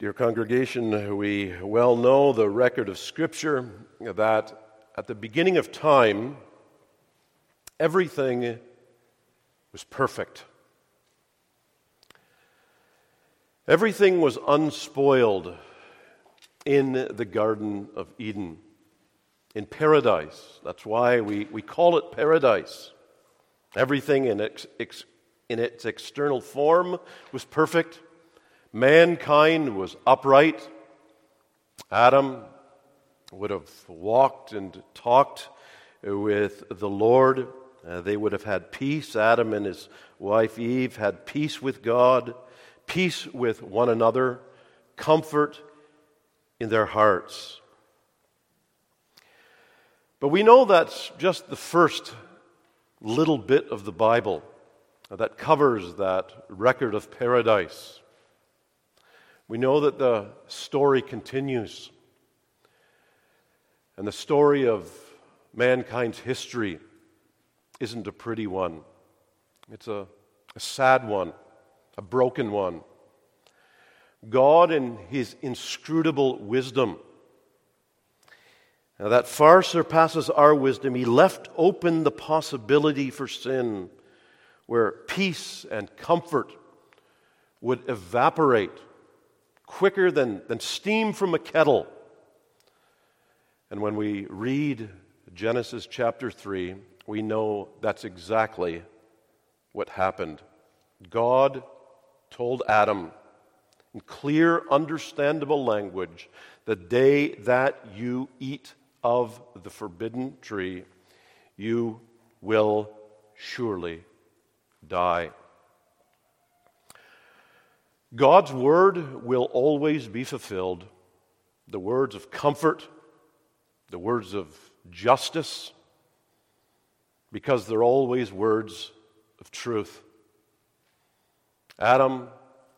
Dear congregation, we well know the record of Scripture that at the beginning of time, everything was perfect. Everything was unspoiled in the Garden of Eden, in paradise. That's why we, we call it paradise. Everything in its, in its external form was perfect. Mankind was upright. Adam would have walked and talked with the Lord. Uh, they would have had peace. Adam and his wife Eve had peace with God, peace with one another, comfort in their hearts. But we know that's just the first little bit of the Bible that covers that record of paradise. We know that the story continues. And the story of mankind's history isn't a pretty one, it's a, a sad one, a broken one. God, in his inscrutable wisdom, now that far surpasses our wisdom, he left open the possibility for sin where peace and comfort would evaporate quicker than, than steam from a kettle. And when we read Genesis chapter 3, we know that's exactly what happened. God told Adam in clear, understandable language the day that you eat of the forbidden tree, you will surely die. God's word will always be fulfilled. The words of comfort, the words of justice, because they're always words of truth. Adam,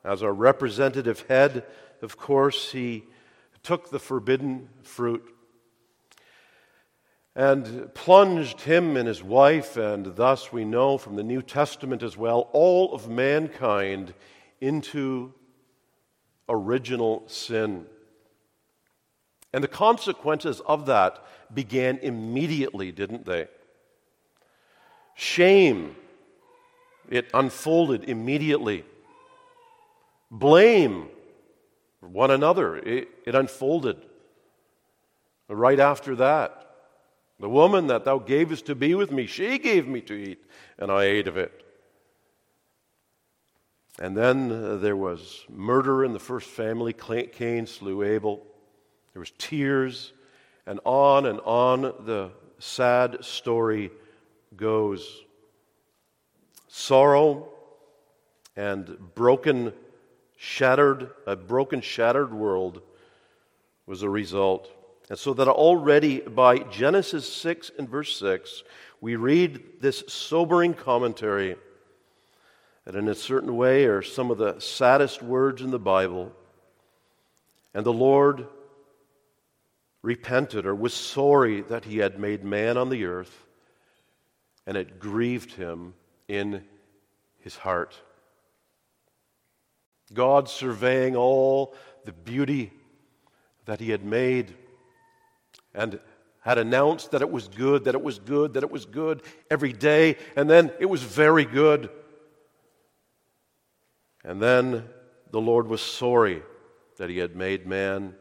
as our representative head, of course, he took the forbidden fruit and plunged him and his wife, and thus we know from the New Testament as well, all of mankind into original sin. And the consequences of that began immediately, didn't they? Shame, it unfolded immediately. Blame one another, it, it unfolded right after that. The woman that thou gavest to be with me, she gave me to eat, and I ate of it. And then uh, there was murder in the first family. Cain slew Abel. There was tears, and on and on the sad story goes. Sorrow and broken, shattered, a broken, shattered world was a result. And so that already by Genesis 6 and verse 6, we read this sobering commentary that in a certain way are some of the saddest words in the Bible. And the Lord repented or was sorry that he had made man on the earth, and it grieved him in his heart. God surveying all the beauty that he had made and had announced that it was good, that it was good, that it was good every day, and then it was very good. And then the Lord was sorry that he had made man,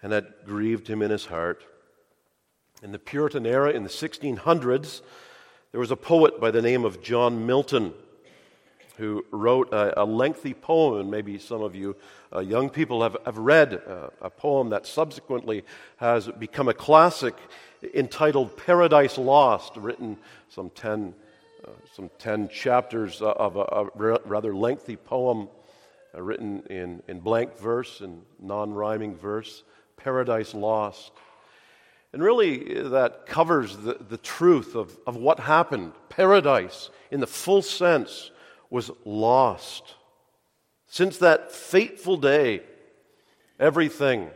and that grieved him in his heart. In the Puritan era, in the 1600s, there was a poet by the name of John Milton who wrote a, a lengthy poem, and maybe some of you uh, young people have, have read uh, a poem that subsequently has become a classic entitled Paradise Lost, written some 10, uh, some 10 chapters of a, a rather lengthy poem uh, written in, in blank verse and non rhyming verse, Paradise Lost. And really, that covers the, the truth of, of what happened. Paradise, in the full sense, was lost. Since that fateful day, everything,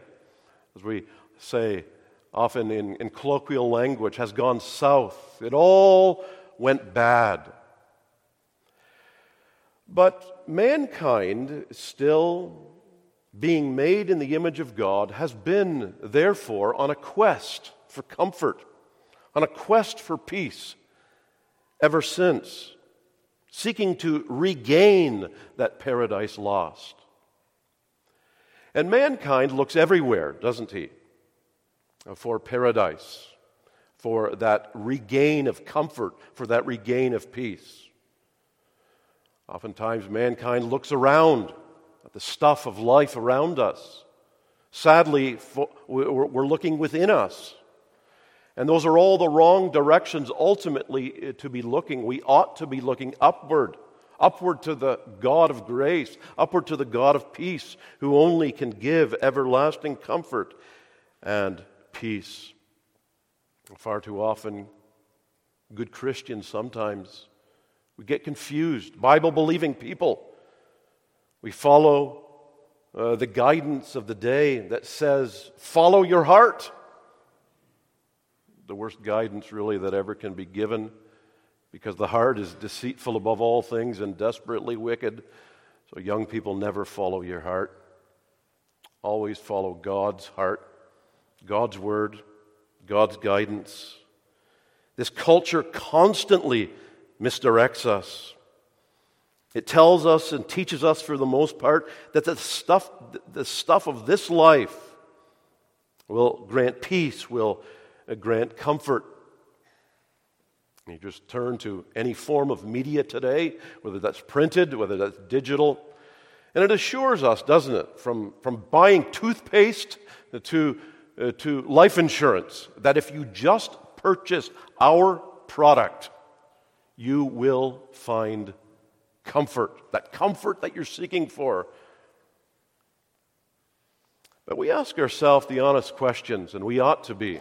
as we say often in, in colloquial language, has gone south. It all went bad. But mankind still being made in the image of God, has been, therefore, on a quest for comfort, on a quest for peace ever since, seeking to regain that paradise lost. And mankind looks everywhere, doesn't he, for paradise, for that regain of comfort, for that regain of peace. Oftentimes, mankind looks around at the stuff of life around us. Sadly, we're looking within us. And those are all the wrong directions ultimately eh, to be looking. We ought to be looking upward, upward to the God of grace, upward to the God of peace, who only can give everlasting comfort and peace. Far too often, good Christians sometimes we get confused. Bible believing people. We follow uh, the guidance of the day that says, follow your heart. The worst guidance, really, that ever can be given because the heart is deceitful above all things and desperately wicked. So, young people, never follow your heart. Always follow God's heart, God's word, God's guidance. This culture constantly misdirects us. It tells us and teaches us, for the most part, that the stuff, the stuff of this life will grant peace, will uh, grant comfort. You just turn to any form of media today, whether that's printed, whether that's digital, and it assures us, doesn't it, from, from buying toothpaste to, uh, to life insurance, that if you just purchase our product, you will find comfort, that comfort that you're seeking for. But we ask ourselves the honest questions, and we ought to be.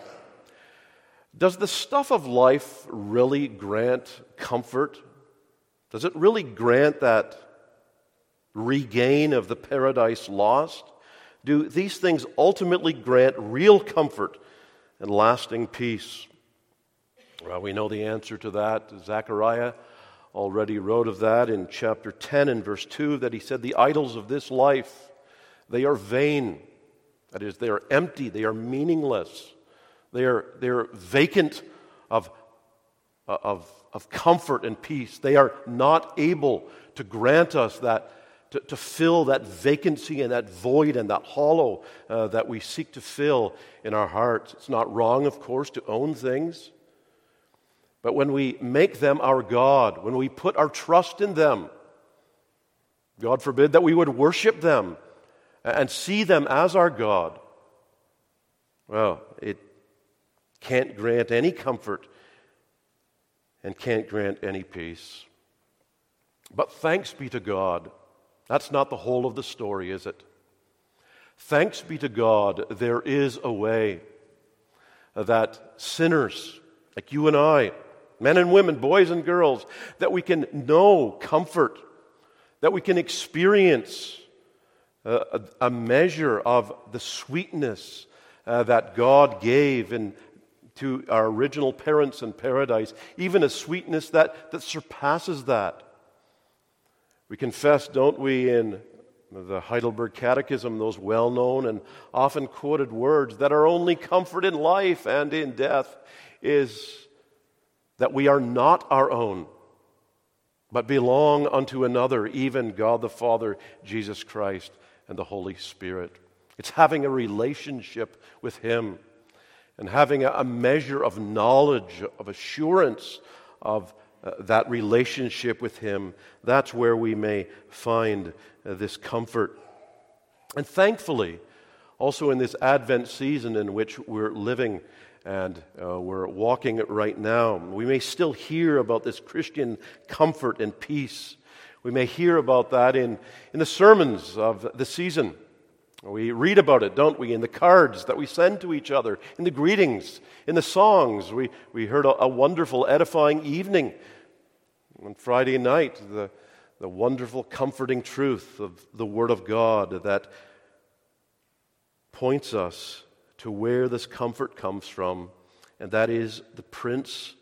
Does the stuff of life really grant comfort? Does it really grant that regain of the paradise lost? Do these things ultimately grant real comfort and lasting peace? Well, we know the answer to that. Zechariah already wrote of that in chapter 10 and verse 2 that he said, The idols of this life, they are vain. That is, they are empty, they are meaningless, they are, they are vacant of, uh, of, of comfort and peace. They are not able to grant us that, to, to fill that vacancy and that void and that hollow uh, that we seek to fill in our hearts. It's not wrong, of course, to own things. But when we make them our God, when we put our trust in them, God forbid that we would worship them and see them as our God, well, it can't grant any comfort and can't grant any peace. But thanks be to God. That's not the whole of the story, is it? Thanks be to God, there is a way that sinners like you and I, men and women, boys and girls, that we can know comfort, that we can experience a, a measure of the sweetness uh, that God gave in, to our original parents in paradise, even a sweetness that, that surpasses that. We confess, don't we, in the Heidelberg Catechism, those well known and often quoted words that our only comfort in life and in death is that we are not our own, but belong unto another, even God the Father, Jesus Christ, and the Holy Spirit. It's having a relationship with Him and having a measure of knowledge, of assurance of uh, that relationship with Him. That's where we may find uh, this comfort. And thankfully, also in this Advent season in which we're living, and uh, we're walking it right now. We may still hear about this Christian comfort and peace. We may hear about that in, in the sermons of the season. We read about it, don't we, in the cards that we send to each other, in the greetings, in the songs. We, we heard a, a wonderful, edifying evening on Friday night, the, the wonderful, comforting truth of the Word of God that points us to where this comfort comes from, and that is the Prince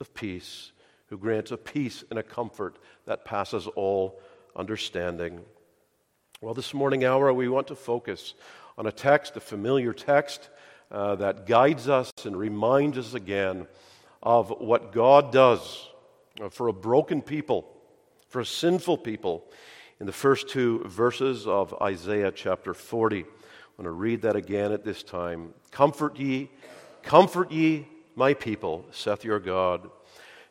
of Peace, who grants a peace and a comfort that passes all understanding. Well, this morning hour, we want to focus on a text, a familiar text uh, that guides us and reminds us again of what God does Uh, for a broken people, for a sinful people, in the first two verses of Isaiah chapter 40. I'm going to read that again at this time. Comfort ye, comfort ye, my people, saith your God.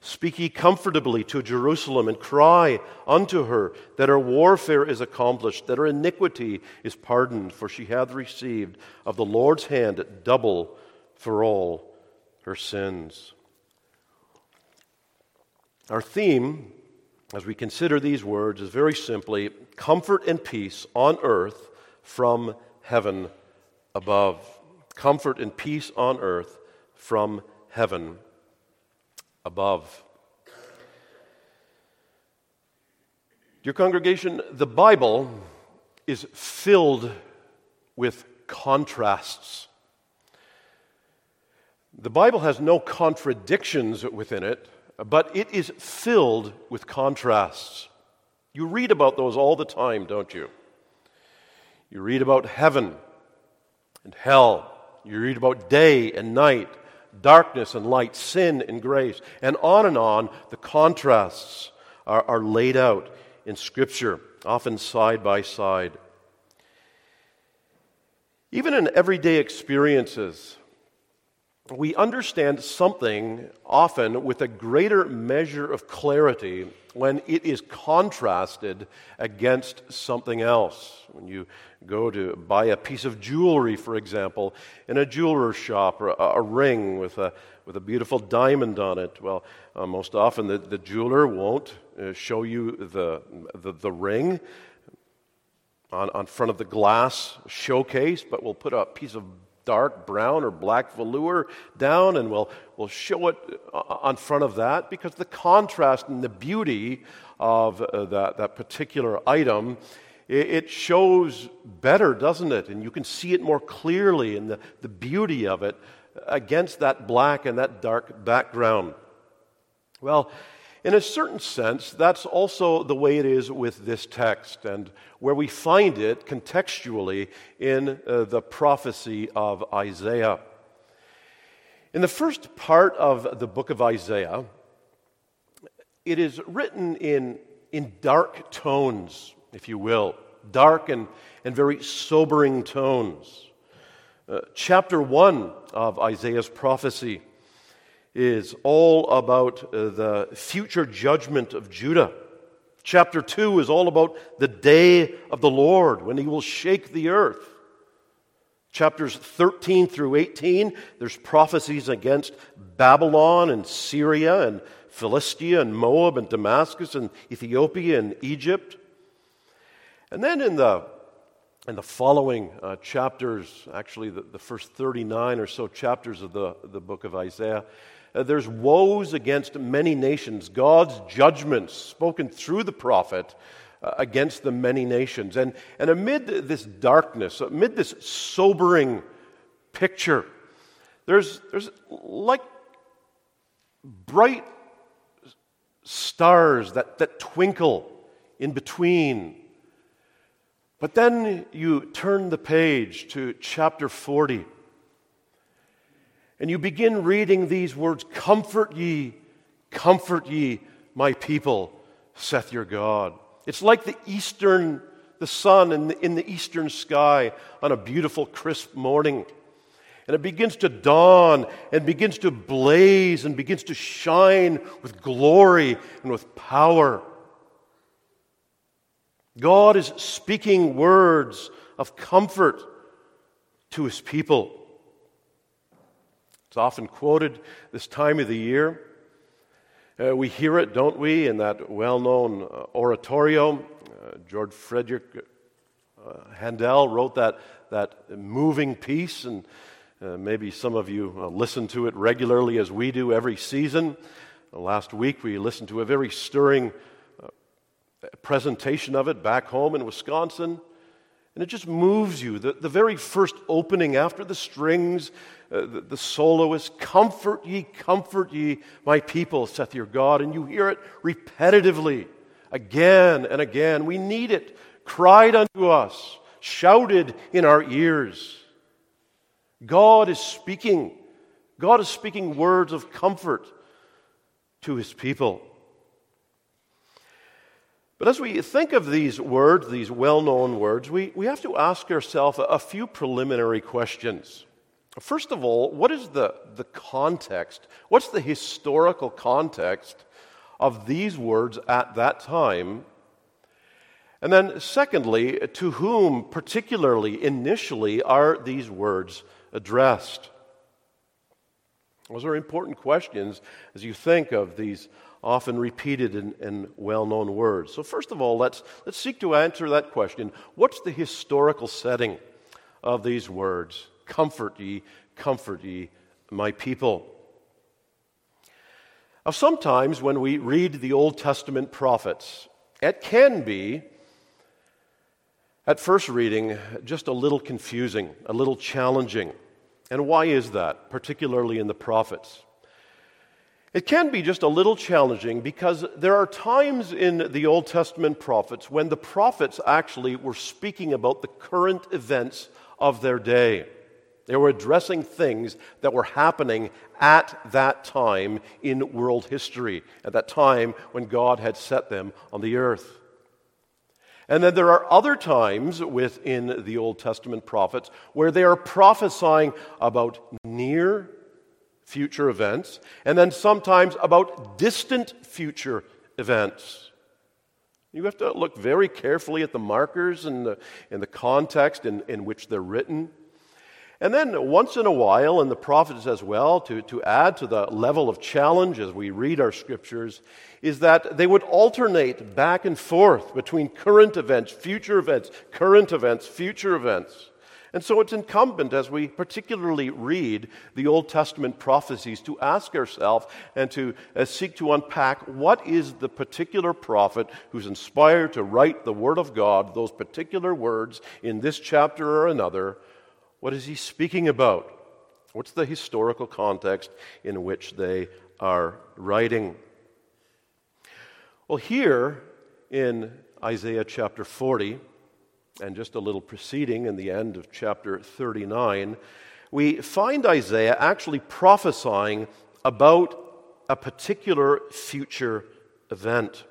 Speak ye comfortably to Jerusalem and cry unto her that her warfare is accomplished, that her iniquity is pardoned, for she hath received of the Lord's hand double for all her sins. Our theme, as we consider these words, is very simply comfort and peace on earth from heaven above. Comfort and peace on earth from heaven above. Dear congregation, the Bible is filled with contrasts. The Bible has no contradictions within it, but it is filled with contrasts. You read about those all the time, don't you? You read about heaven and hell. You read about day and night, darkness and light, sin and grace, and on and on. The contrasts are, are laid out in Scripture, often side by side. Even in everyday experiences, we understand something often with a greater measure of clarity when it is contrasted against something else. When you go to buy a piece of jewelry, for example, in a jeweler's shop, or a, a ring with a, with a beautiful diamond on it, well, uh, most often the, the jeweler won't uh, show you the, the, the ring on, on front of the glass showcase, but will put a piece of dark brown or black velour down, and we'll, we'll show it uh, on front of that because the contrast and the beauty of uh, that, that particular item it shows better, doesn't it? And you can see it more clearly in the, the beauty of it against that black and that dark background. Well, in a certain sense, that's also the way it is with this text, and where we find it contextually in uh, the prophecy of Isaiah. In the first part of the book of Isaiah, it is written in, in dark tones, if you will, dark and, and very sobering tones. Uh, chapter 1 of Isaiah's prophecy is all about uh, the future judgment of Judah. Chapter 2 is all about the day of the Lord when he will shake the earth. Chapters 13 through 18, there's prophecies against Babylon and Syria and Philistia and Moab and Damascus and Ethiopia and Egypt. And then in the, in the following uh, chapters, actually the, the first 39 or so chapters of the, the book of Isaiah, uh, there's woes against many nations, God's judgments spoken through the prophet uh, against the many nations. And, and amid this darkness, amid this sobering picture, there's, there's like bright stars that, that twinkle in between. But then you turn the page to chapter 40 and you begin reading these words Comfort ye, comfort ye, my people, saith your God. It's like the eastern, the sun in the, in the eastern sky on a beautiful, crisp morning. And it begins to dawn and begins to blaze and begins to shine with glory and with power. God is speaking words of comfort to his people. It's often quoted this time of the year. Uh, we hear it, don't we, in that well known uh, oratorio. Uh, George Frederick uh, Handel wrote that, that moving piece, and uh, maybe some of you uh, listen to it regularly as we do every season. last week we listened to a very stirring presentation of it back home in Wisconsin. And it just moves you. The, the very first opening after the strings, uh, the, the soloist, Comfort ye, comfort ye, my people, saith your God. And you hear it repetitively, again and again. We need it. cried unto us, shouted in our ears. God is speaking. God is speaking words of comfort to his people. But as we think of these words, these well known words, we, we have to ask ourselves a, few preliminary questions. First of all, what is the, the context? What's the historical context of these words at that time? And then, secondly, to whom particularly initially are these words addressed? Those are important questions as you think of these often repeated and, and well known words. So, first of all, let's, let's seek to answer that question. What's the historical setting of these words? Comfort ye, comfort ye, my people. Now, sometimes when we read the Old Testament prophets, it can be, at first reading, just a little confusing, a little challenging. And why is that, particularly in the prophets? It can be just a little challenging because there are times in the Old Testament prophets when the prophets actually were speaking about the current events of their day. They were addressing things that were happening at that time in world history, at that time when God had set them on the earth. And then there are other times within the Old Testament prophets where they are prophesying about near future events, and then sometimes about distant future events. You have to look very carefully at the markers and the, and the context in, in which they're written. And then, once in a while, and the prophets as well, to, to add to the level of challenge as we read our scriptures, is that they would alternate back and forth between current events, future events, current events, future events. And so it's incumbent as we particularly read the Old Testament prophecies to ask ourselves and to uh, seek to unpack what is the particular prophet who's inspired to write the Word of God, those particular words in this chapter or another. What is he speaking about? What's the historical context in which they are writing? Well, here in Isaiah chapter 40, and just a little preceding in the end of chapter 39, we find Isaiah actually prophesying about a particular future event.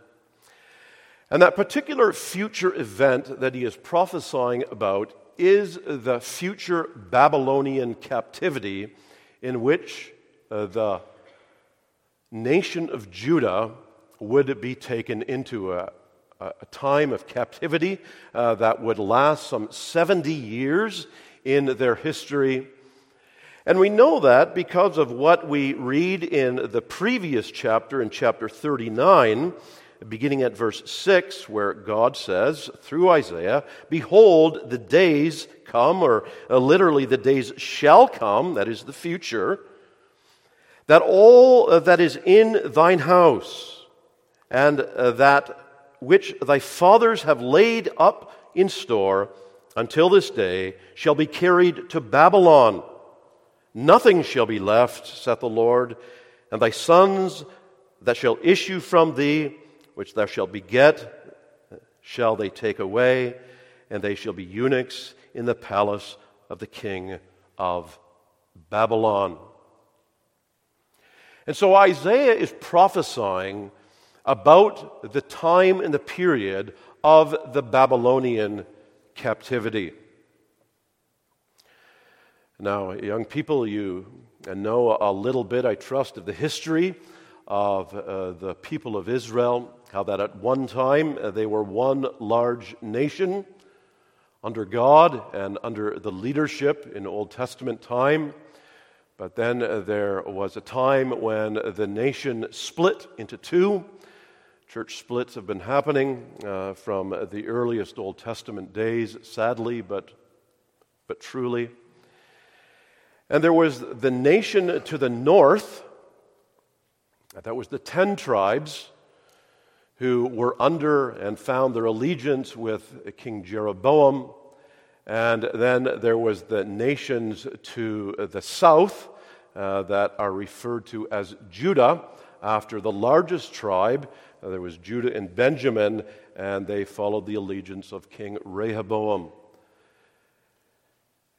And that particular future event that he is prophesying about is the future Babylonian captivity in which uh, the nation of Judah would be taken into a, a time of captivity uh, that would last some 70 years in their history. And we know that because of what we read in the previous chapter, in chapter 39, beginning at verse 6, where God says through Isaiah, Behold, the days come, or uh, literally, the days shall come, that is the future, that all uh, that is in thine house, and uh, that which thy fathers have laid up in store until this day shall be carried to Babylon. Nothing shall be left, saith the Lord, and thy sons that shall issue from thee, which thou shalt beget, shall they take away, and they shall be eunuchs in the palace of the king of Babylon. And so Isaiah is prophesying about the time and the period of the Babylonian captivity. Now, young people, you know a little bit, I trust, of the history of uh, the people of Israel, how that at one time uh, they were one large nation under God and under the leadership in Old Testament time. But then uh, there was a time when the nation split into two. Church splits have been happening uh, from the earliest Old Testament days, sadly, but, but truly. And there was the nation to the north, that was the ten tribes who were under and found their allegiance with King Jeroboam. And then there was the nations to the south uh, that are referred to as Judah, after the largest tribe, there was Judah and Benjamin, and they followed the allegiance of King Rehoboam.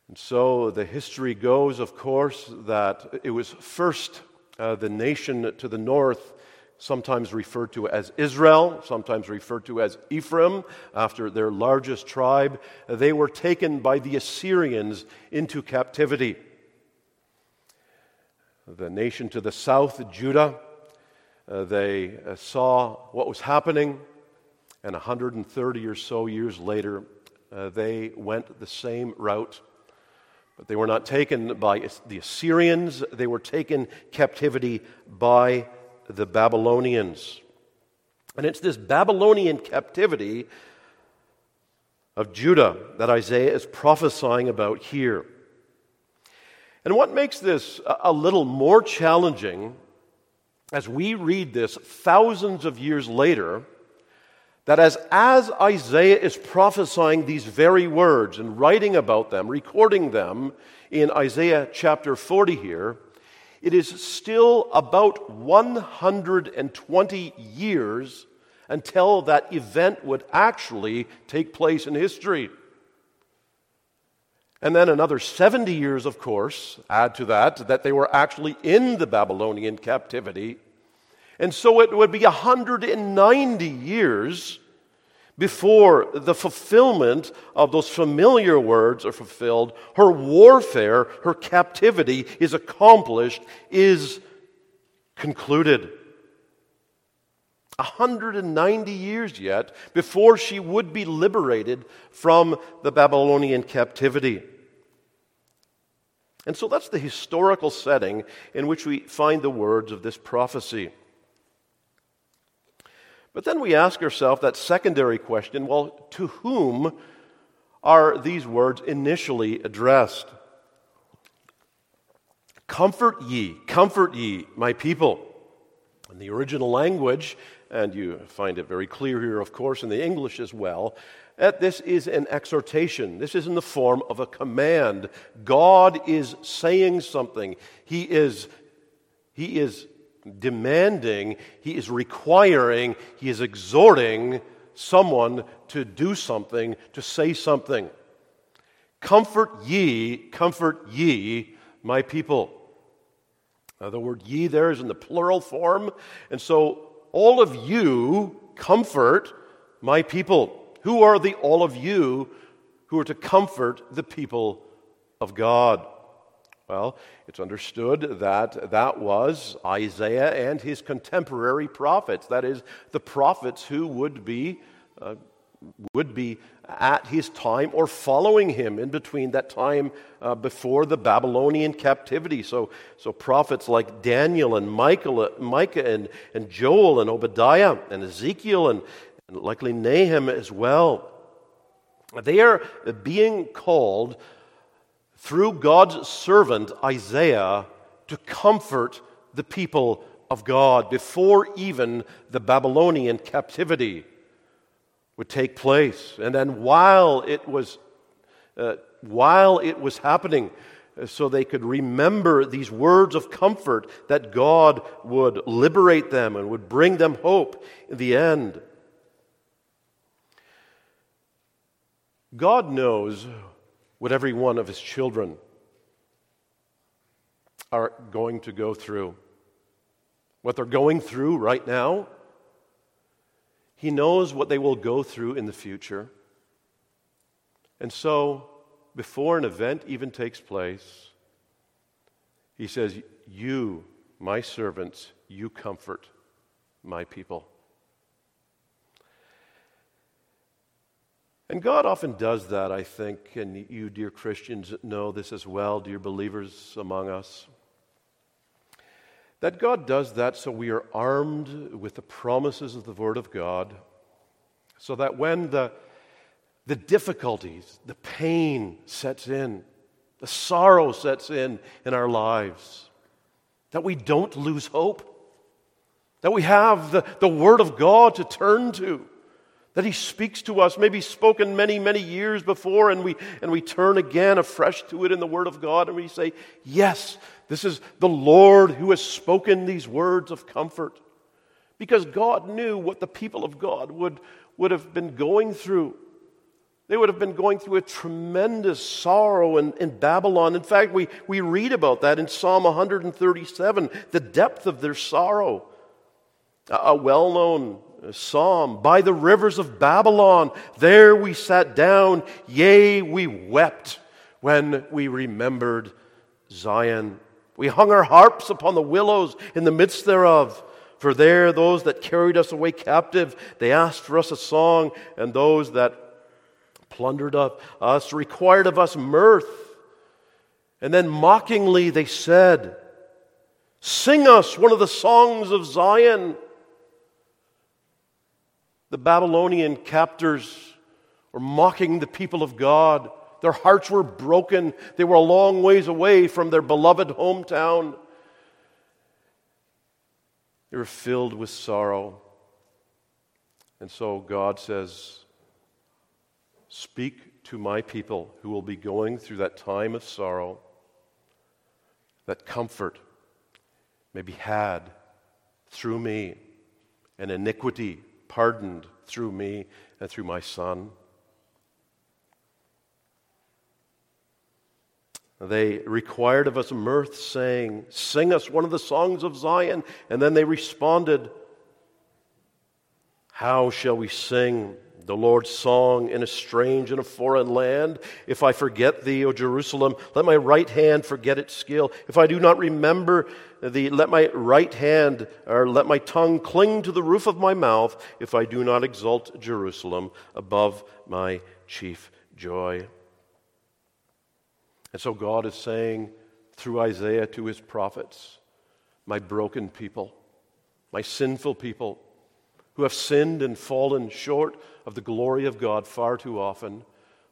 And so the history goes, of course, that it was first uh, the nation to the north, sometimes referred to as Israel, sometimes referred to as Ephraim, after their largest tribe. They were taken by the Assyrians into captivity. The nation to the south, Judah, uh, they uh, saw what was happening, and 130 or so years later, uh, they went the same route but they were not taken by the Assyrians, they were taken captivity by the Babylonians. And it's this Babylonian captivity of Judah that Isaiah is prophesying about here. And what makes this a little more challenging as we read this thousands of years later that as, as Isaiah is prophesying these very words and writing about them, recording them in Isaiah chapter 40 here, it is still about 120 years until that event would actually take place in history. And then another 70 years, of course, add to that, that they were actually in the Babylonian captivity. And so it would be 190 years before the fulfillment of those familiar words are fulfilled. Her warfare, her captivity is accomplished, is concluded. 190 years yet before she would be liberated from the Babylonian captivity. And so that's the historical setting in which we find the words of this prophecy. But then we ask ourselves that secondary question well, to whom are these words initially addressed? Comfort ye, comfort ye, my people. In the original language, and you find it very clear here, of course, in the English as well, that this is an exhortation. This is in the form of a command. God is saying something. He is, he is demanding, he is requiring, he is exhorting someone to do something, to say something. Comfort ye, comfort ye, my people. Now, the word ye there is in the plural form, and so all of you comfort my people. Who are the all of you who are to comfort the people of God? Well, it's understood that that was Isaiah and his contemporary prophets. That is, the prophets who would be, uh, would be at his time or following him in between that time uh, before the Babylonian captivity. So, so prophets like Daniel and Michael, Micah and, and Joel and Obadiah and Ezekiel and, and likely Nahum as well. They are being called through God's servant Isaiah to comfort the people of God before even the Babylonian captivity would take place. And then while it was, uh, while it was happening, uh, so they could remember these words of comfort that God would liberate them and would bring them hope in the end. God knows what every one of his children are going to go through. What they're going through right now, he knows what they will go through in the future. And so, before an event even takes place, he says, You, my servants, you comfort my people. And God often does that, I think, and you, dear Christians, know this as well, dear believers among us. That God does that so we are armed with the promises of the Word of God, so that when the, the difficulties, the pain sets in, the sorrow sets in in our lives, that we don't lose hope, that we have the, the Word of God to turn to that he speaks to us, maybe spoken many, many years before, and we, and we turn again afresh to it in the Word of God, and we say, Yes, this is the Lord who has spoken these words of comfort. because God knew what the people of God would, would have been going through. They would have been going through a tremendous sorrow in, in Babylon. In fact, we, we read about that in Psalm 137, the depth of their sorrow. A, a well known psalm By the rivers of Babylon, there we sat down, yea, we wept when we remembered Zion. We hung our harps upon the willows in the midst thereof. For there, those that carried us away captive, they asked for us a song, and those that plundered of us required of us mirth. And then mockingly they said, Sing us one of the songs of Zion. The Babylonian captors were mocking the people of God. Their hearts were broken. They were a long ways away from their beloved hometown. They were filled with sorrow. And so God says, Speak to my people who will be going through that time of sorrow, that comfort may be had through me, and iniquity pardoned through me and through my Son. They required of us mirth, saying, Sing us one of the songs of Zion. And then they responded, How shall we sing the Lord's song in a strange and a foreign land? If I forget thee, O Jerusalem, let my right hand forget its skill. If I do not remember thee, let my right hand, or let my tongue cling to the roof of my mouth, if I do not exalt Jerusalem above my chief joy. And so God is saying through Isaiah to his prophets, My broken people, my sinful people, who have sinned and fallen short of the glory of God far too often,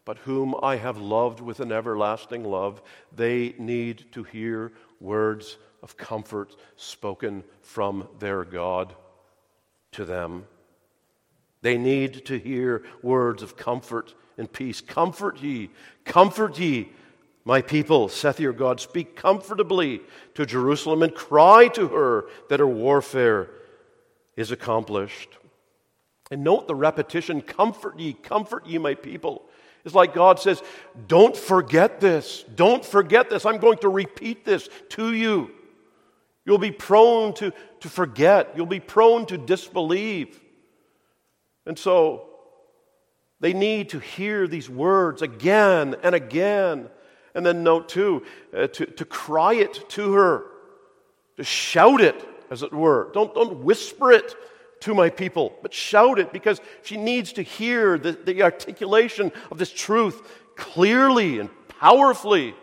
but whom I have loved with an everlasting love, they need to hear words of comfort spoken from their God to them. They need to hear words of comfort and peace. Comfort ye, comfort ye my people, saith your God, speak comfortably to Jerusalem and cry to her that her warfare is accomplished. And note the repetition comfort ye, comfort ye, my people. It's like God says, Don't forget this. Don't forget this. I'm going to repeat this to you. You'll be prone to, to forget, you'll be prone to disbelieve. And so, they need to hear these words again and again and then note two, uh, to, to cry it to her, to shout it, as it were. Don't, don't whisper it to my people, but shout it because she needs to hear the, the articulation of this truth clearly and powerfully.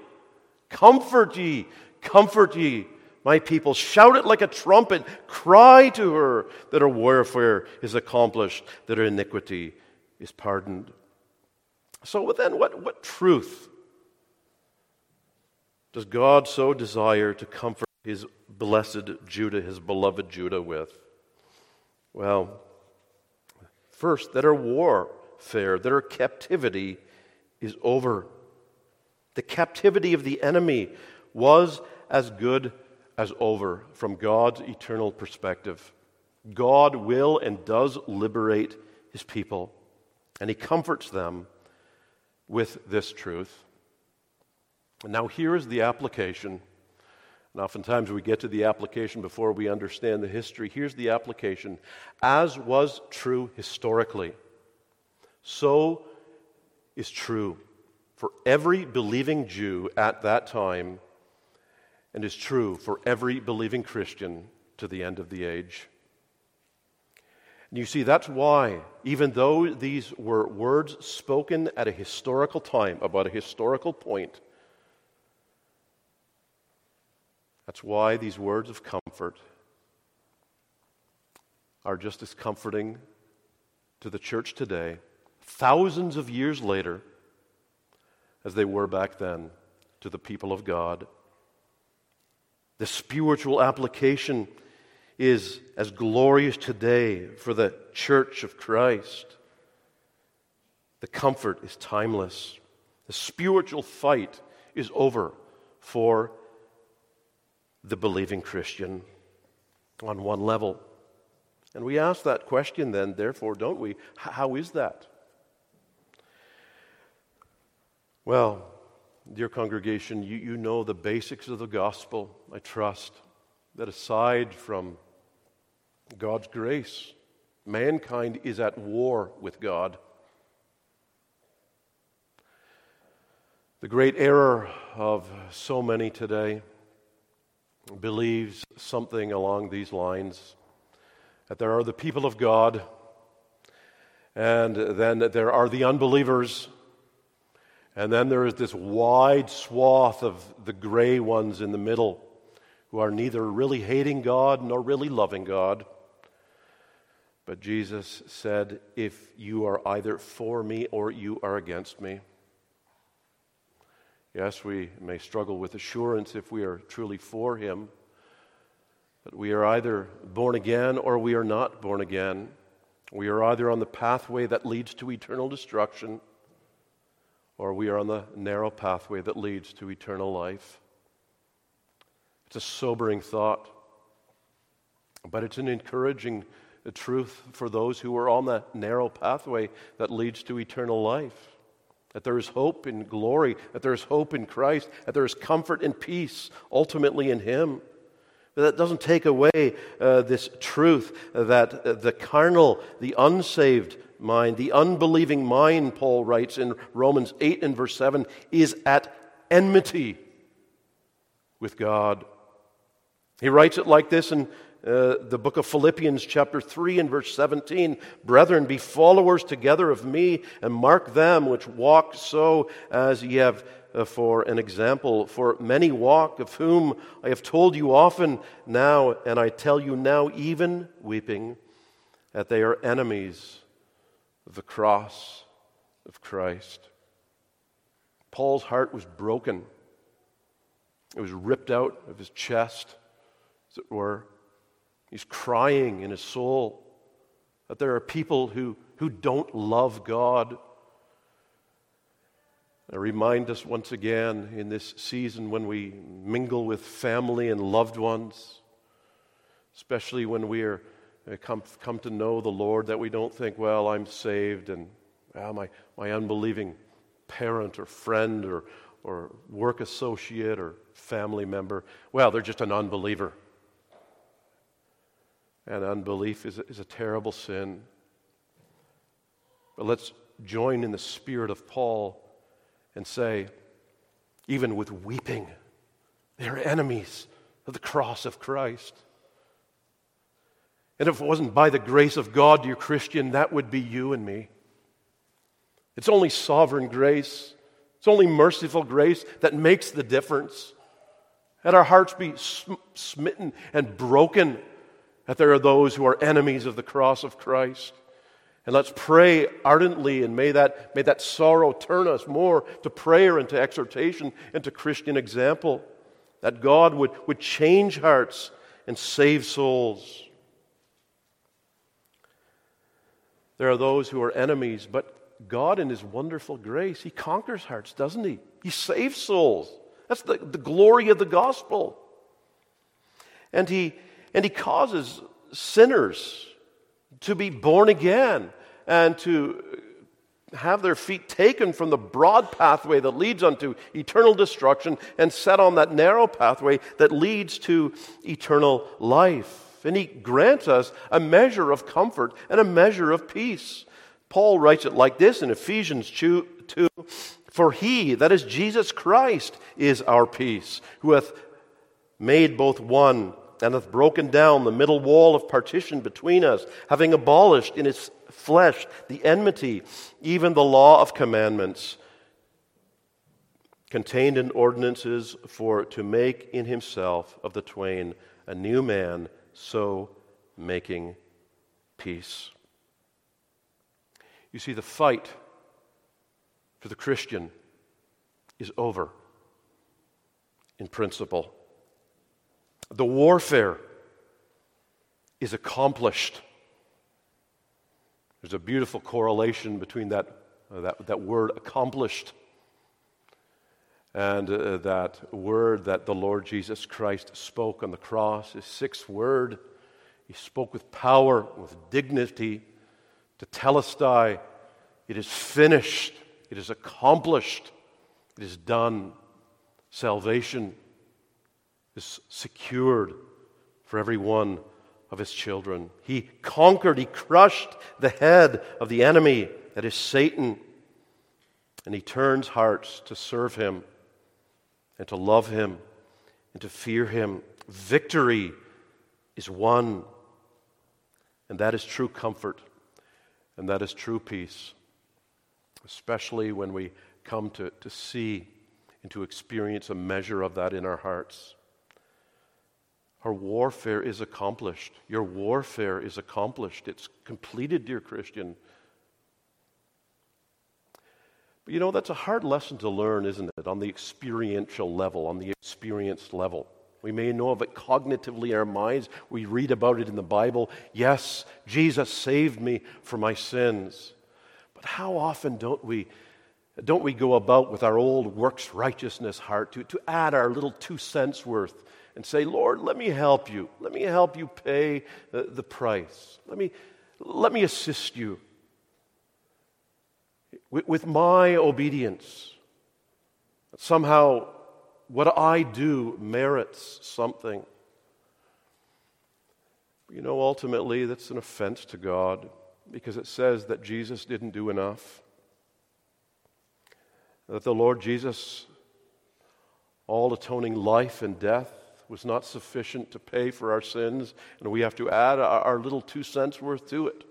Comfort ye, comfort ye, my people. Shout it like a trumpet. Cry to her that her warfare is accomplished, that her iniquity is pardoned. So then, what, what truth does God so desire to comfort his blessed Judah, his beloved Judah, with? Well, first, that our warfare, that our captivity is over. The captivity of the enemy was as good as over from God's eternal perspective. God will and does liberate his people, and he comforts them with this truth. Now, here is the application. And oftentimes we get to the application before we understand the history. Here's the application. As was true historically, so is true for every believing Jew at that time, and is true for every believing Christian to the end of the age. And you see, that's why, even though these were words spoken at a historical time, about a historical point, That's why these words of comfort are just as comforting to the church today, thousands of years later, as they were back then to the people of God. The spiritual application is as glorious today for the church of Christ. The comfort is timeless. The spiritual fight is over for the believing Christian on one level. And we ask that question then, therefore, don't we? How is that? Well, dear congregation, you, you know the basics of the gospel, I trust, that aside from God's grace, mankind is at war with God. The great error of so many today believes something along these lines that there are the people of God, and then there are the unbelievers, and then there is this wide swath of the gray ones in the middle who are neither really hating God nor really loving God. But Jesus said, If you are either for me or you are against me. Yes, we may struggle with assurance if we are truly for Him. but we are either born again or we are not born again. We are either on the pathway that leads to eternal destruction or we are on the narrow pathway that leads to eternal life. It's a sobering thought, but it's an encouraging truth for those who are on that narrow pathway that leads to eternal life. That there is hope in glory, that there is hope in Christ, that there is comfort and peace ultimately in Him. But that doesn't take away uh, this truth that the carnal, the unsaved mind, the unbelieving mind, Paul writes in Romans 8 and verse 7, is at enmity with God. He writes it like this in uh, the book of Philippians, chapter 3, and verse 17 Brethren, be followers together of me, and mark them which walk so as ye have uh, for an example. For many walk, of whom I have told you often now, and I tell you now, even weeping, that they are enemies of the cross of Christ. Paul's heart was broken, it was ripped out of his chest, as it were. He's crying in his soul that there are people who, who don't love God I remind us once again in this season when we mingle with family and loved ones, especially when we are come, come to know the Lord, that we don't think, well, I'm saved and well, my, my unbelieving parent or friend or, or work associate or family member, well, they're just an unbeliever. And unbelief is, is a terrible sin. But let's join in the spirit of Paul and say, even with weeping, they're enemies of the cross of Christ. And if it wasn't by the grace of God, dear Christian, that would be you and me. It's only sovereign grace, it's only merciful grace that makes the difference. Let our hearts be sm- smitten and broken that there are those who are enemies of the cross of Christ. And let's pray ardently, and may that, may that sorrow turn us more to prayer and to exhortation and to Christian example. That God would, would change hearts and save souls. There are those who are enemies, but God, in His wonderful grace, He conquers hearts, doesn't He? He saves souls. That's the, the glory of the gospel. And He, and he causes sinners to be born again and to have their feet taken from the broad pathway that leads unto eternal destruction and set on that narrow pathway that leads to eternal life. And he grants us a measure of comfort and a measure of peace. Paul writes it like this in Ephesians 2 For he, that is Jesus Christ, is our peace, who hath made both one and hath broken down the middle wall of partition between us, having abolished in his flesh the enmity, even the law of commandments contained in ordinances, for to make in himself of the twain a new man, so making peace. You see, the fight for the Christian is over in principle. The warfare is accomplished. There's a beautiful correlation between that, uh, that, that word accomplished and uh, that word that the Lord Jesus Christ spoke on the cross, his sixth word. He spoke with power, with dignity, tetelestai. It is finished. It is accomplished. It is done. Salvation is secured for every one of his children. He conquered, he crushed the head of the enemy, that is Satan, and he turns hearts to serve him and to love him and to fear him. Victory is won, and that is true comfort, and that is true peace, especially when we come to, to see and to experience a measure of that in our hearts. Our warfare is accomplished. Your warfare is accomplished. It's completed, dear Christian. You know, that's a hard lesson to learn, isn't it? On the experiential level, on the experienced level. We may know of it cognitively in our minds. We read about it in the Bible. Yes, Jesus saved me from my sins. But how often don't we, don't we go about with our old works righteousness heart to, to add our little two cents worth and say, Lord, let me help you. Let me help you pay the, the price. Let me, let me assist you with, my obedience. Somehow, what I do merits something. You know, ultimately, that's an offense to God because it says that Jesus didn't do enough. That the Lord Jesus, all atoning life and death, was not sufficient to pay for our sins, and we have to add our little two cents worth to it.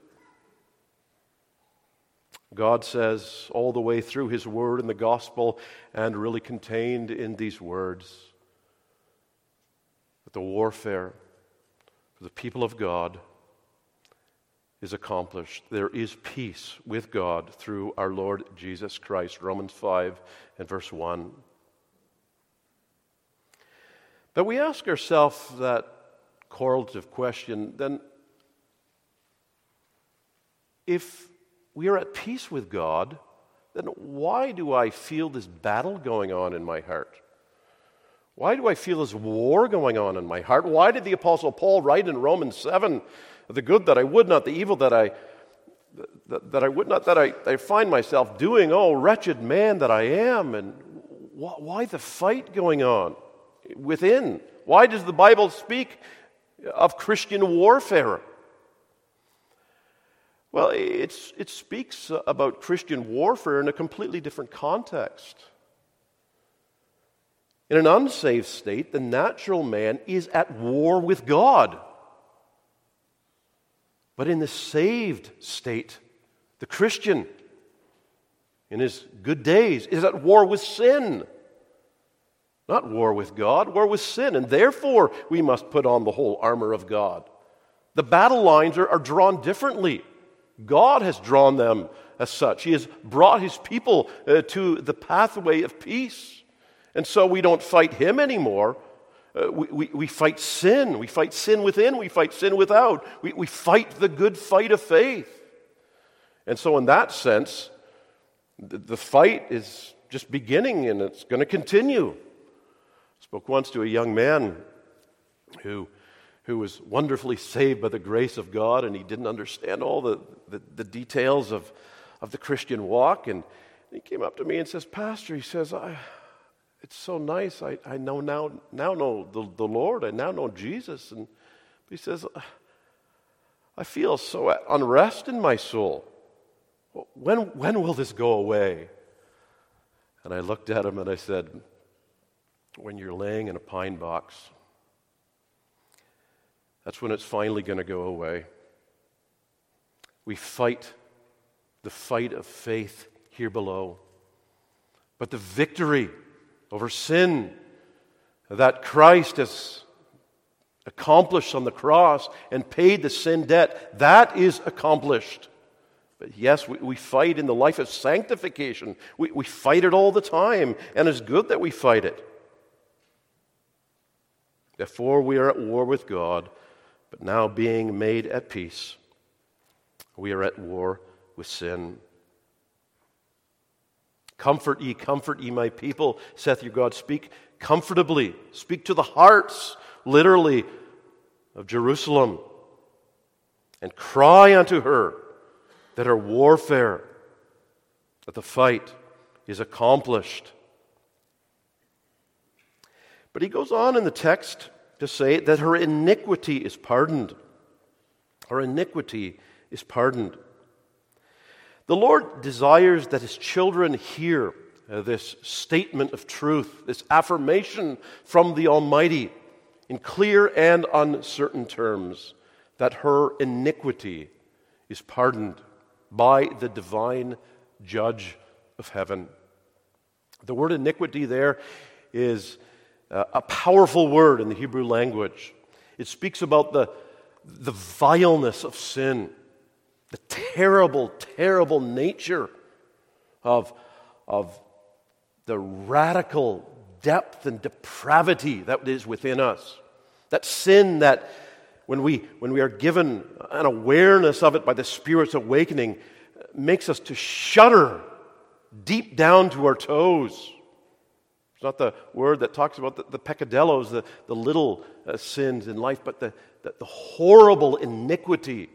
God says all the way through His Word in the Gospel, and really contained in these words, that the warfare for the people of God is accomplished. There is peace with God through our Lord Jesus Christ. Romans 5 and verse 1. But we ask ourselves that correlative question then, if we are at peace with God, then why do I feel this battle going on in my heart? Why do I feel this war going on in my heart? Why did the Apostle Paul write in Romans 7 the good that I would not, the evil that I that, that I would not, that I, I find myself doing, oh, wretched man that I am, and wh- why the fight going on? within. Why does the Bible speak of Christian warfare? Well, it speaks about Christian warfare in a completely different context. In an unsaved state, the natural man is at war with God. But in the saved state, the Christian, in his good days, is at war with sin. Not war with God, war with sin. And therefore, we must put on the whole armor of God. The battle lines are, are drawn differently. God has drawn them as such. He has brought his people uh, to the pathway of peace. And so we don't fight him anymore. Uh, we, we, we, fight sin. We fight sin within. We fight sin without. We, we fight the good fight of faith. And so, in that sense, the, the fight is just beginning and it's going to continue. I Spoke once to a young man who, who was wonderfully saved by the grace of God, and he didn't understand all the, the, the details of, of the Christian walk. And he came up to me and says, Pastor, he says, I, it's so nice. I, I know now, now know the, the Lord. I now know Jesus. And he says, I feel so unrest in my soul. When, when will this go away? And I looked at him and I said, when you're laying in a pine box. That's when it's finally going to go away. We fight the fight of faith here below. But the victory over sin that Christ has accomplished on the cross and paid the sin debt, that is accomplished. But yes, we, we fight in the life of sanctification. We, we fight it all the time, and it's good that we fight it. Before we are at war with God, but now being made at peace, we are at war with sin. Comfort ye, comfort ye, my people, saith your God. Speak comfortably, speak to the hearts, literally, of Jerusalem. and cry unto her that her warfare, that the fight is accomplished. But he goes on in the text to say that her iniquity is pardoned. Her iniquity is pardoned. The Lord desires that his children hear uh, this statement of truth, this affirmation from the Almighty in clear and uncertain terms that her iniquity is pardoned by the divine judge of heaven. The word iniquity there is a powerful word in the Hebrew language. It speaks about the, the vileness of sin, the terrible, terrible nature of, of the radical depth and depravity that is within us. That sin that, when we, when we are given an awareness of it by the Spirit's awakening, makes us to shudder deep down to our toes. It's not the word that talks about the, the peccadillos, the, the little uh, sins in life, but the, the, the horrible iniquity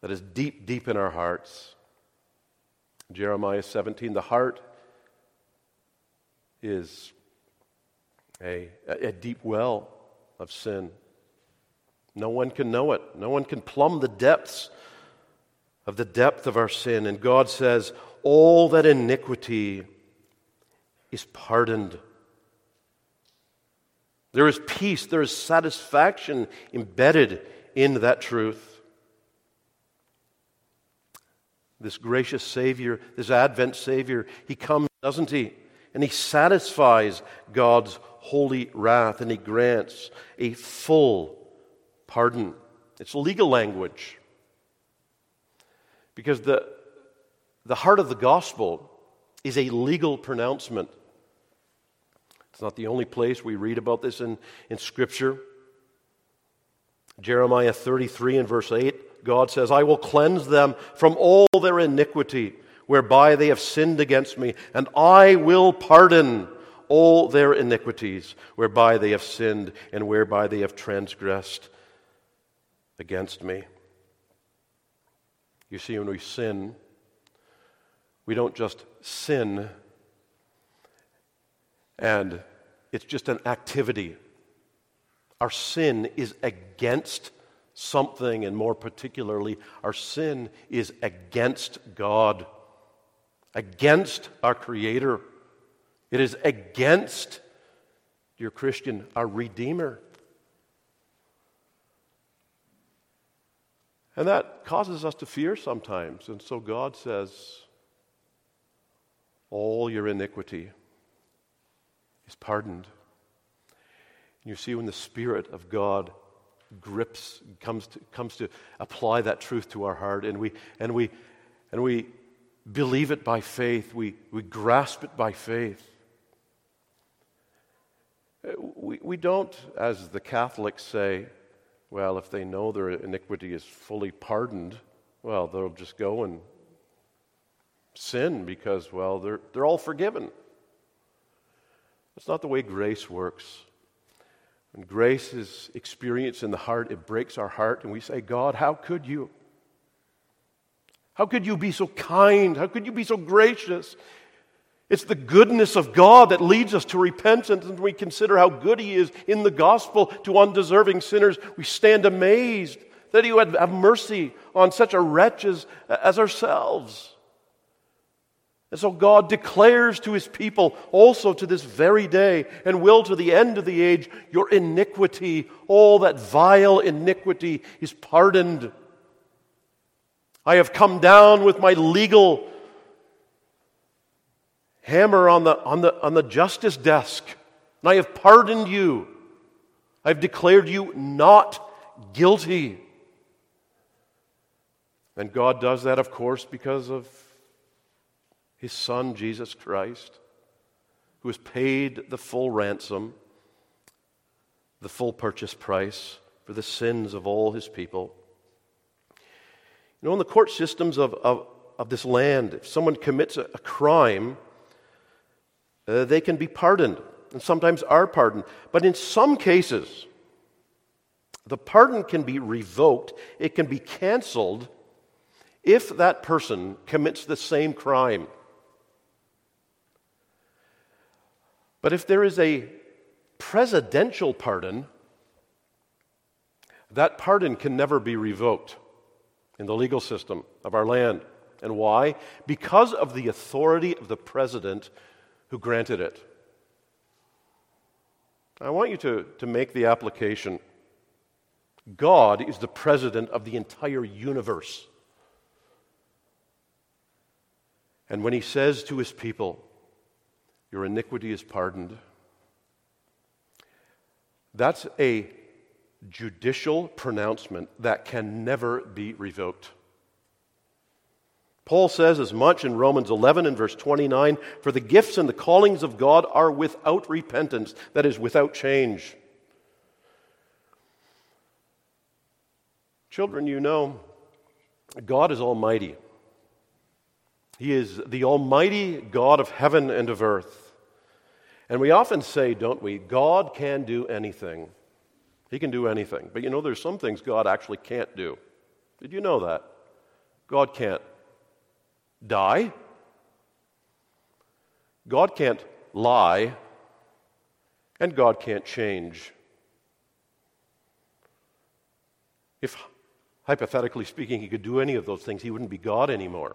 that is deep, deep in our hearts. Jeremiah 17, the heart is a, a deep well of sin. No one can know it. No one can plumb the depths of the depth of our sin. And God says, all that iniquity is pardoned. There is peace, there is satisfaction embedded in that truth. This gracious Savior, this Advent Savior, He comes, doesn't He? And He satisfies God's holy wrath and He grants a full pardon. It's legal language. Because the, the heart of the gospel is a legal pronouncement. It's not the only place we read about this in, in Scripture. Jeremiah 33 and verse 8, God says, I will cleanse them from all their iniquity whereby they have sinned against me, and I will pardon all their iniquities whereby they have sinned and whereby they have transgressed against me. You see, when we sin, we don't just sin and it's just an activity. Our sin is against something, and more particularly, our sin is against God, against our Creator. It is against, dear Christian, our Redeemer. And that causes us to fear sometimes. And so God says, All your iniquity is pardoned. And you see, when the Spirit of God grips, comes to, comes to apply that truth to our heart, and we, and we, and we believe it by faith, we, we grasp it by faith. We, we don't, as the Catholics say, well, if they know their iniquity is fully pardoned, well, they'll just go and sin because, well, they're, they're all forgiven. That's not the way grace works. When grace is experienced in the heart, it breaks our heart, and we say, God, how could you? How could you be so kind? How could you be so gracious? It's the goodness of God that leads us to repentance, and we consider how good He is in the gospel to undeserving sinners. We stand amazed that He would have mercy on such a wretch as, as ourselves. And so God declares to His people, also to this very day, and will to the end of the age, your iniquity, all that vile iniquity, is pardoned. I have come down with my legal hammer on the, on the, on the justice desk, and I have pardoned you. I've declared you not guilty. And God does that, of course, because of His Son, Jesus Christ, who has paid the full ransom, the full purchase price for the sins of all His people. You know, in the court systems of, of, of this land, if someone commits a, a crime, uh, they can be pardoned, and sometimes are pardoned. But in some cases, The pardon can be revoked, it can be canceled if that person commits the same crime. But if there is a presidential pardon, that pardon can never be revoked in the legal system of our land. And why? Because of the authority of the president who granted it. I want you to, to make the application. God is the president of the entire universe. And when he says to his people, Your iniquity is pardoned, that's a judicial pronouncement that can never be revoked. Paul says as much in Romans 11 and verse 29 For the gifts and the callings of God are without repentance, that is, without change. Children, you know, God is almighty. He is the almighty God of heaven and of earth. And we often say, don't we, God can do anything. He can do anything. But you know, there's some things God actually can't do. Did you know that? God can't die. God can't lie. And God can't change. If, hypothetically speaking, he could do any of those things, he wouldn't be God anymore.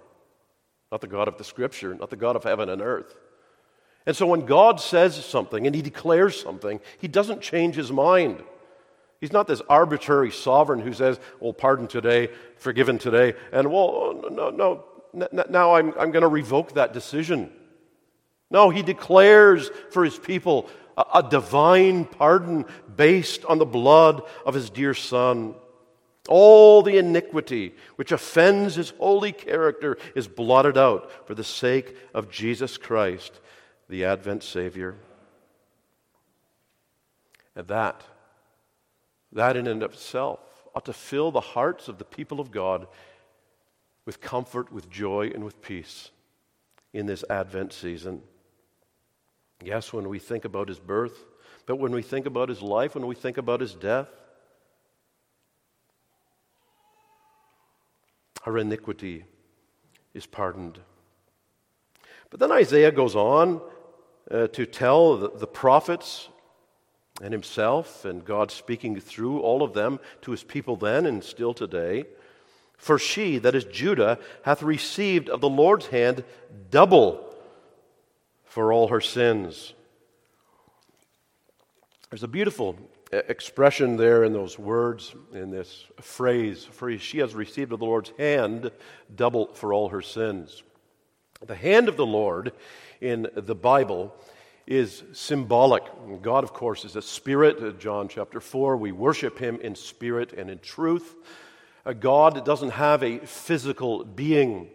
Not the God of the Scripture, not the God of heaven and earth. And so when God says something and he declares something, he doesn't change his mind. He's not this arbitrary sovereign who says, well, pardon today, forgiven today, and well, no, no, now I'm, I'm going to revoke that decision. No, he declares for his people a, a divine pardon based on the blood of his dear Son. All the iniquity which offends his holy character is blotted out for the sake of Jesus Christ, the Advent Savior. And that that in and of itself ought to fill the hearts of the people of God with comfort, with joy, and with peace in this Advent season. Yes, when we think about his birth, but when we think about his life, when we think about his death, our iniquity is pardoned. But then Isaiah goes on uh, to tell the, the prophets and himself and God speaking through all of them to his people then and still today. For she, that is Judah, hath received of the Lord's hand double for all her sins. There's a beautiful expression there in those words, in this phrase, for she has received of the Lord's hand double for all her sins. The hand of the Lord in the Bible is symbolic. God, of course, is a spirit. Uh, John chapter 4, we worship him in spirit and in truth. A God doesn't have a physical being.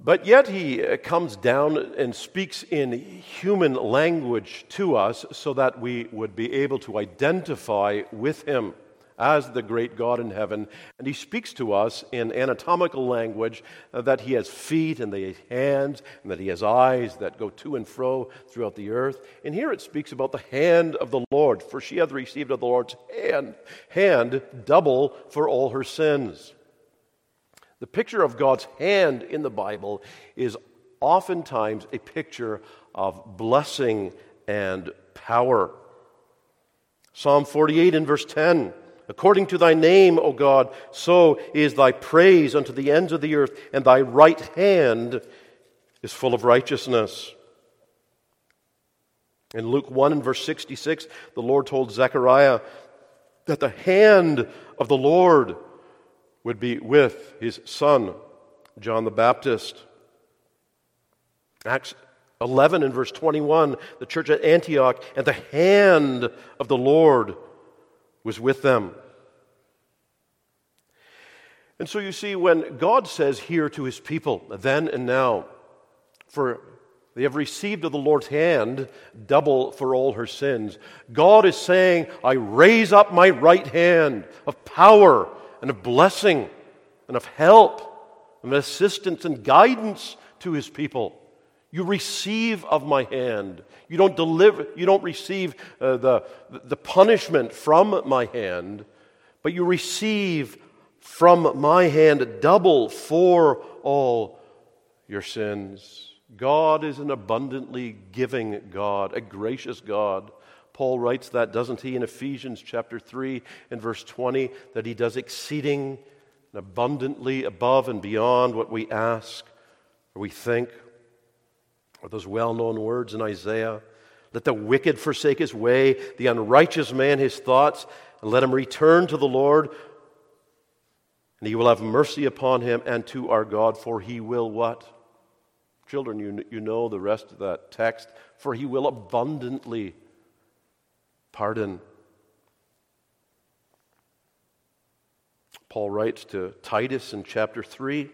But yet he uh, comes down and speaks in human language to us so that we would be able to identify with him as the great God in heaven. And he speaks to us in anatomical language uh, that he has feet and he has hands and that he has eyes that go to and fro throughout the earth. And here it speaks about the hand of the Lord, for she hath received of the Lord's hand, hand double for all her sins. The picture of God's hand in the Bible is oftentimes a picture of blessing and power. Psalm 48 and verse 10 According to thy name, O God, so is thy praise unto the ends of the earth, and thy right hand is full of righteousness. In Luke 1 and verse 66, the Lord told Zechariah that the hand of the Lord would be with his son, John the Baptist. Acts 11 and verse 21, the church at Antioch, and the hand of the Lord was with them. And so you see, when God says here to his people, then and now, for they have received of the Lord's hand double for all her sins, God is saying, I raise up my right hand of power and of blessing and of help and assistance and guidance to his people. You receive of my hand. You don't deliver, you don't receive uh, the, the punishment from my hand, but you receive from my hand double for all your sins. God is an abundantly giving God, a gracious God. Paul writes that, doesn't he, in Ephesians chapter 3 and verse 20, that he does exceeding and abundantly above and beyond what we ask or we think or those well known words in Isaiah Let the wicked forsake his way, the unrighteous man his thoughts, and let him return to the Lord. And he will have mercy upon him and to our God, for he will what? Children, you, you know the rest of that text. For he will abundantly pardon. Paul writes to Titus in chapter 3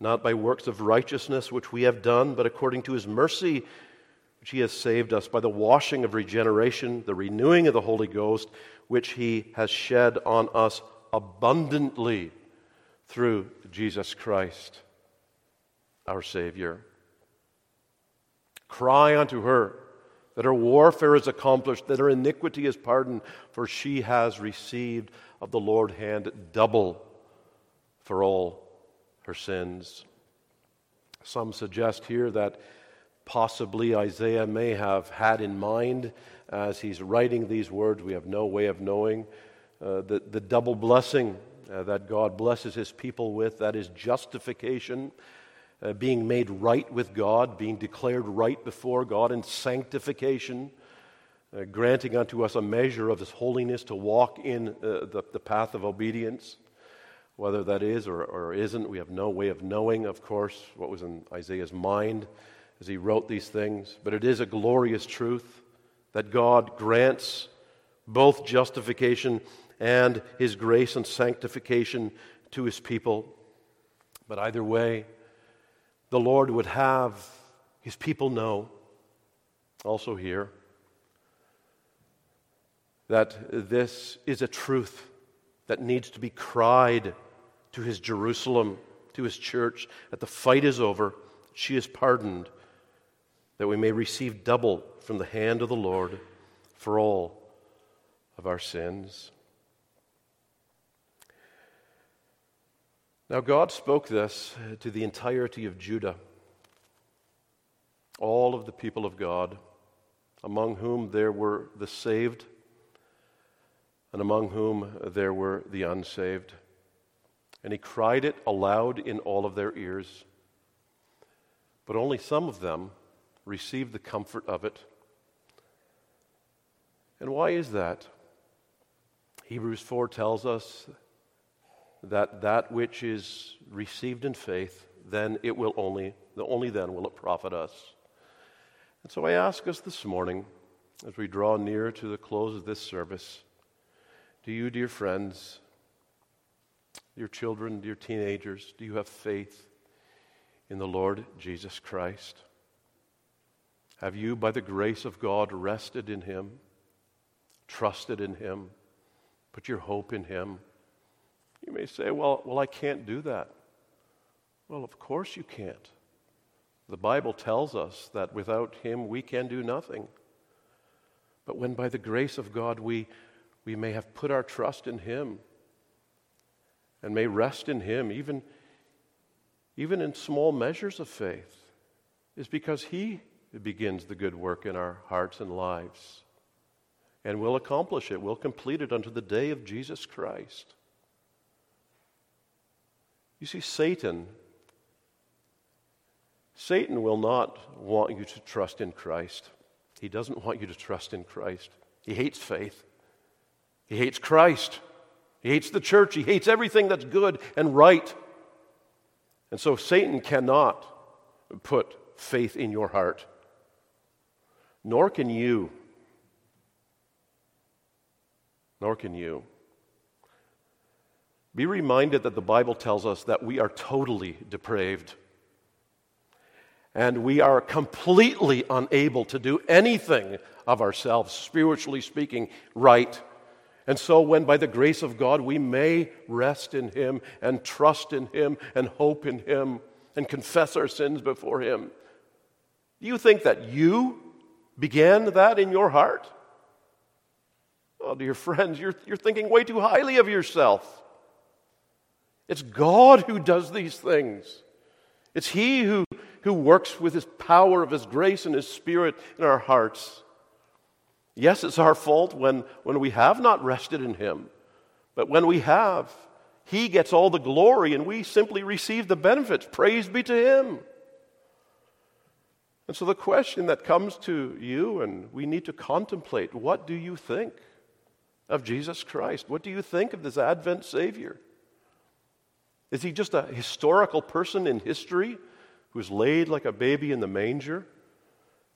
not by works of righteousness which we have done, but according to his mercy, which he has saved us by the washing of regeneration, the renewing of the Holy Ghost, which he has shed on us abundantly through Jesus Christ, our Savior. Cry unto her that her warfare is accomplished, that her iniquity is pardoned, for she has received of the Lord hand double for all her sins. Some suggest here that possibly Isaiah may have had in mind as he's writing these words, we have no way of knowing, uh, the, the double blessing uh, that God blesses his people with that is justification. Uh, being made right with God, being declared right before God, and sanctification, uh, granting unto us a measure of His holiness to walk in uh, the, the path of obedience. Whether that is or, or isn't, we have no way of knowing, of course, what was in Isaiah's mind as he wrote these things. But it is a glorious truth that God grants both justification and his grace and sanctification to his people. But either way, the Lord would have his people know, also here, that this is a truth that needs to be cried to his Jerusalem, to his church, that the fight is over, she is pardoned, that we may receive double from the hand of the Lord for all of our sins. Now, God spoke this to the entirety of Judah, all of the people of God, among whom there were the saved, and among whom there were the unsaved. And he cried it aloud in all of their ears. But only some of them received the comfort of it. And why is that? Hebrews 4 tells us that that which is received in faith, then it will only, only then will it profit us. And so I ask us this morning, as we draw near to the close of this service, do you, dear friends, your children, your teenagers, do you have faith in the Lord Jesus Christ? Have you, by the grace of God, rested in Him, trusted in Him, put your hope in Him? You may say, well, well, I can't do that. Well, of course you can't. The Bible tells us that without Him we can do nothing. But when by the grace of God we, we may have put our trust in Him, and may rest in Him, even, even in small measures of faith, is because He begins the good work in our hearts and lives and will accomplish it, will complete it unto the day of Jesus Christ. You see, Satan, Satan will not want you to trust in Christ. He doesn't want you to trust in Christ. He hates faith. He hates Christ. He hates the church. He hates everything that's good and right. And so Satan cannot put faith in your heart, nor can you. Nor can you. Be reminded that the Bible tells us that we are totally depraved. And we are completely unable to do anything of ourselves, spiritually speaking, right and so, when by the grace of God we may rest in Him and trust in Him and hope in Him, and confess our sins before Him. Do you think that you began that in your heart? Oh, dear friends, you're, you're thinking way too highly of yourself. It's God who does these things. It's He who, who works with His power of His grace and His Spirit in our hearts. Yes, it's our fault when, when we have not rested in Him, but when we have, He gets all the glory and we simply receive the benefits. Praise be to Him. And so the question that comes to you, and we need to contemplate what do you think of Jesus Christ? What do you think of this Advent Savior? Is he just a historical person in history who's laid like a baby in the manger?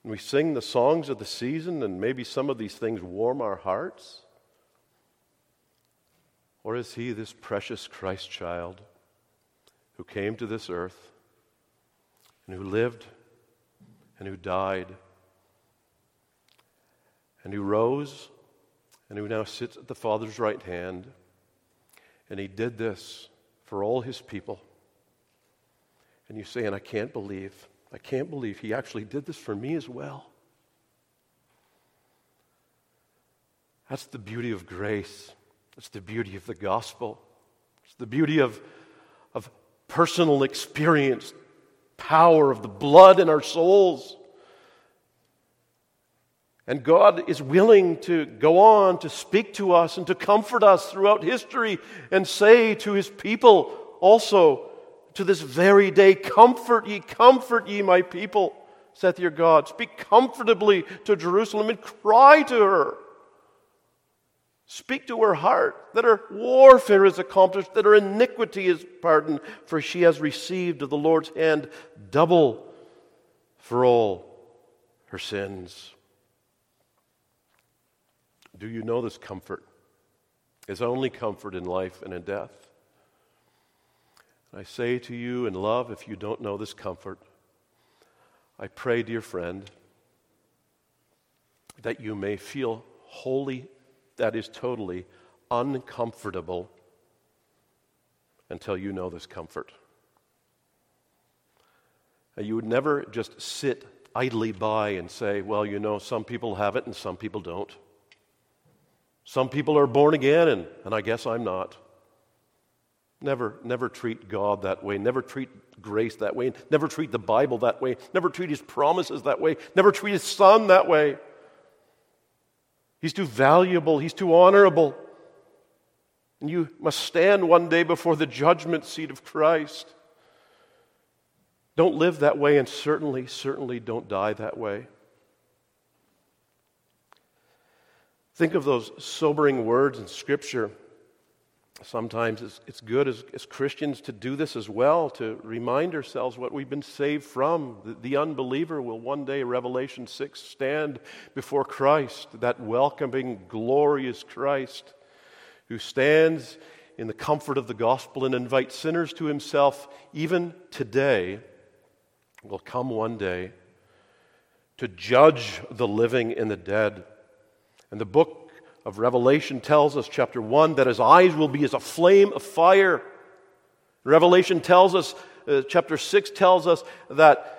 We sing the songs of the season, and maybe some of these things warm our hearts? Or is he this precious Christ child who came to this earth and who lived and who died and who rose and who now sits at the Father's right hand. And he did this for all his people. And you say, and I can't believe, I can't believe he actually did this for me as well. That's the beauty of grace. That's the beauty of the gospel. It's the beauty of, of personal experience power of the blood in our souls. And God is willing to go on to speak to us and to comfort us throughout history and say to his people also to this very day, Comfort ye, comfort ye, my people, saith your God. Speak comfortably to Jerusalem and cry to her. Speak to her heart that her warfare is accomplished, that her iniquity is pardoned, for she has received of the Lord's hand double for all her sins. Do you know this comfort? Is only comfort in life and in death. I say to you in love, if you don't know this comfort, I pray, dear friend, that you may feel wholly that is totally uncomfortable until you know this comfort. You would never just sit idly by and say, well, you know, some people have it and some people don't. Some people are born again, and, and I guess I'm not. Never, never treat God that way. Never treat grace that way. Never treat the Bible that way. Never treat His promises that way. Never treat His Son that way. He's too valuable, he's too honorable. And you must stand one day before the judgment seat of Christ. Don't live that way, and certainly, certainly don't die that way. Think of those sobering words in Scripture Sometimes it's, it's good as, as, Christians to do this as well, to remind ourselves what we've been saved from. The, the, unbeliever will one day, Revelation 6, stand before Christ, that welcoming, glorious Christ who stands in the comfort of the gospel and invites sinners to himself, even today, will come one day to judge the living and the dead. And the book of Revelation tells us, chapter 1, that his eyes will be as a flame of fire. Revelation tells us, uh, chapter 6 tells us that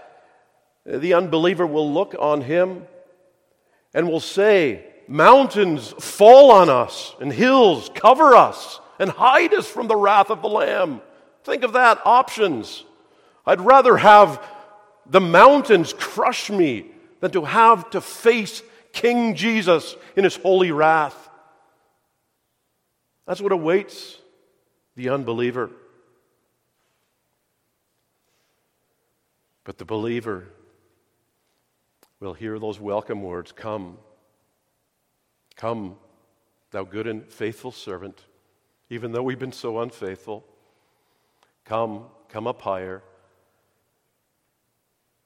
the unbeliever will look on him and will say, Mountains fall on us, and hills cover us, and hide us from the wrath of the Lamb. Think of that options. I'd rather have the mountains crush me than to have to face King Jesus in his holy wrath. That's what awaits the unbeliever. But the believer will hear those welcome words Come, come, thou good and faithful servant, even though we've been so unfaithful. Come, come up higher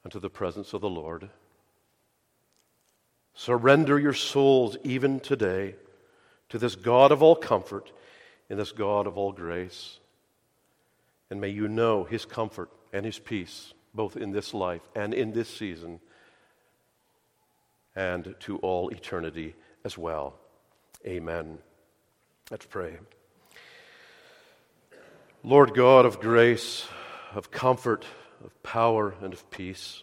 unto the presence of the Lord. Surrender your souls even today to this God of all comfort and this God of all grace. And may you know his comfort and his peace, both in this life and in this season, and to all eternity as well. Amen. Let's pray. Lord God of grace, of comfort, of power and of peace.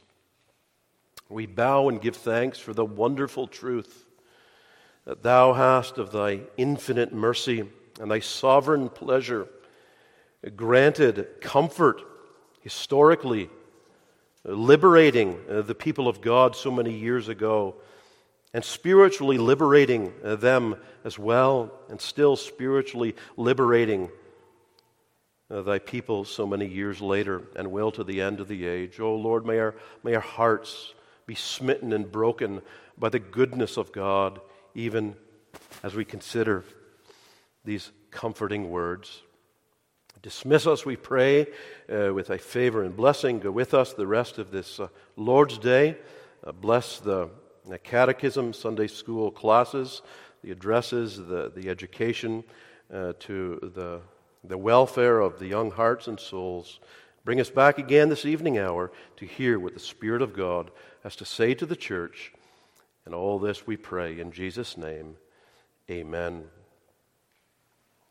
We bow and give thanks for the wonderful truth that thou hast of thy infinite mercy and thy sovereign pleasure granted comfort historically, liberating uh, the people of God so many years ago, and spiritually liberating uh, them as well, and still spiritually liberating uh, thy people so many years later and will to the end of the age. Oh Lord, may our, may our hearts be smitten and broken by the goodness of God, even as we consider these comforting words. Dismiss us, we pray, uh, with thy favor and blessing. Go with us the rest of this uh, Lord's Day. Uh, bless the, the, catechism, Sunday school classes, the addresses, the, the education uh, to the, the welfare of the young hearts and souls. Bring us back again this evening hour to hear what the Spirit of God has to say to the church. And all this we pray in Jesus' name. Amen.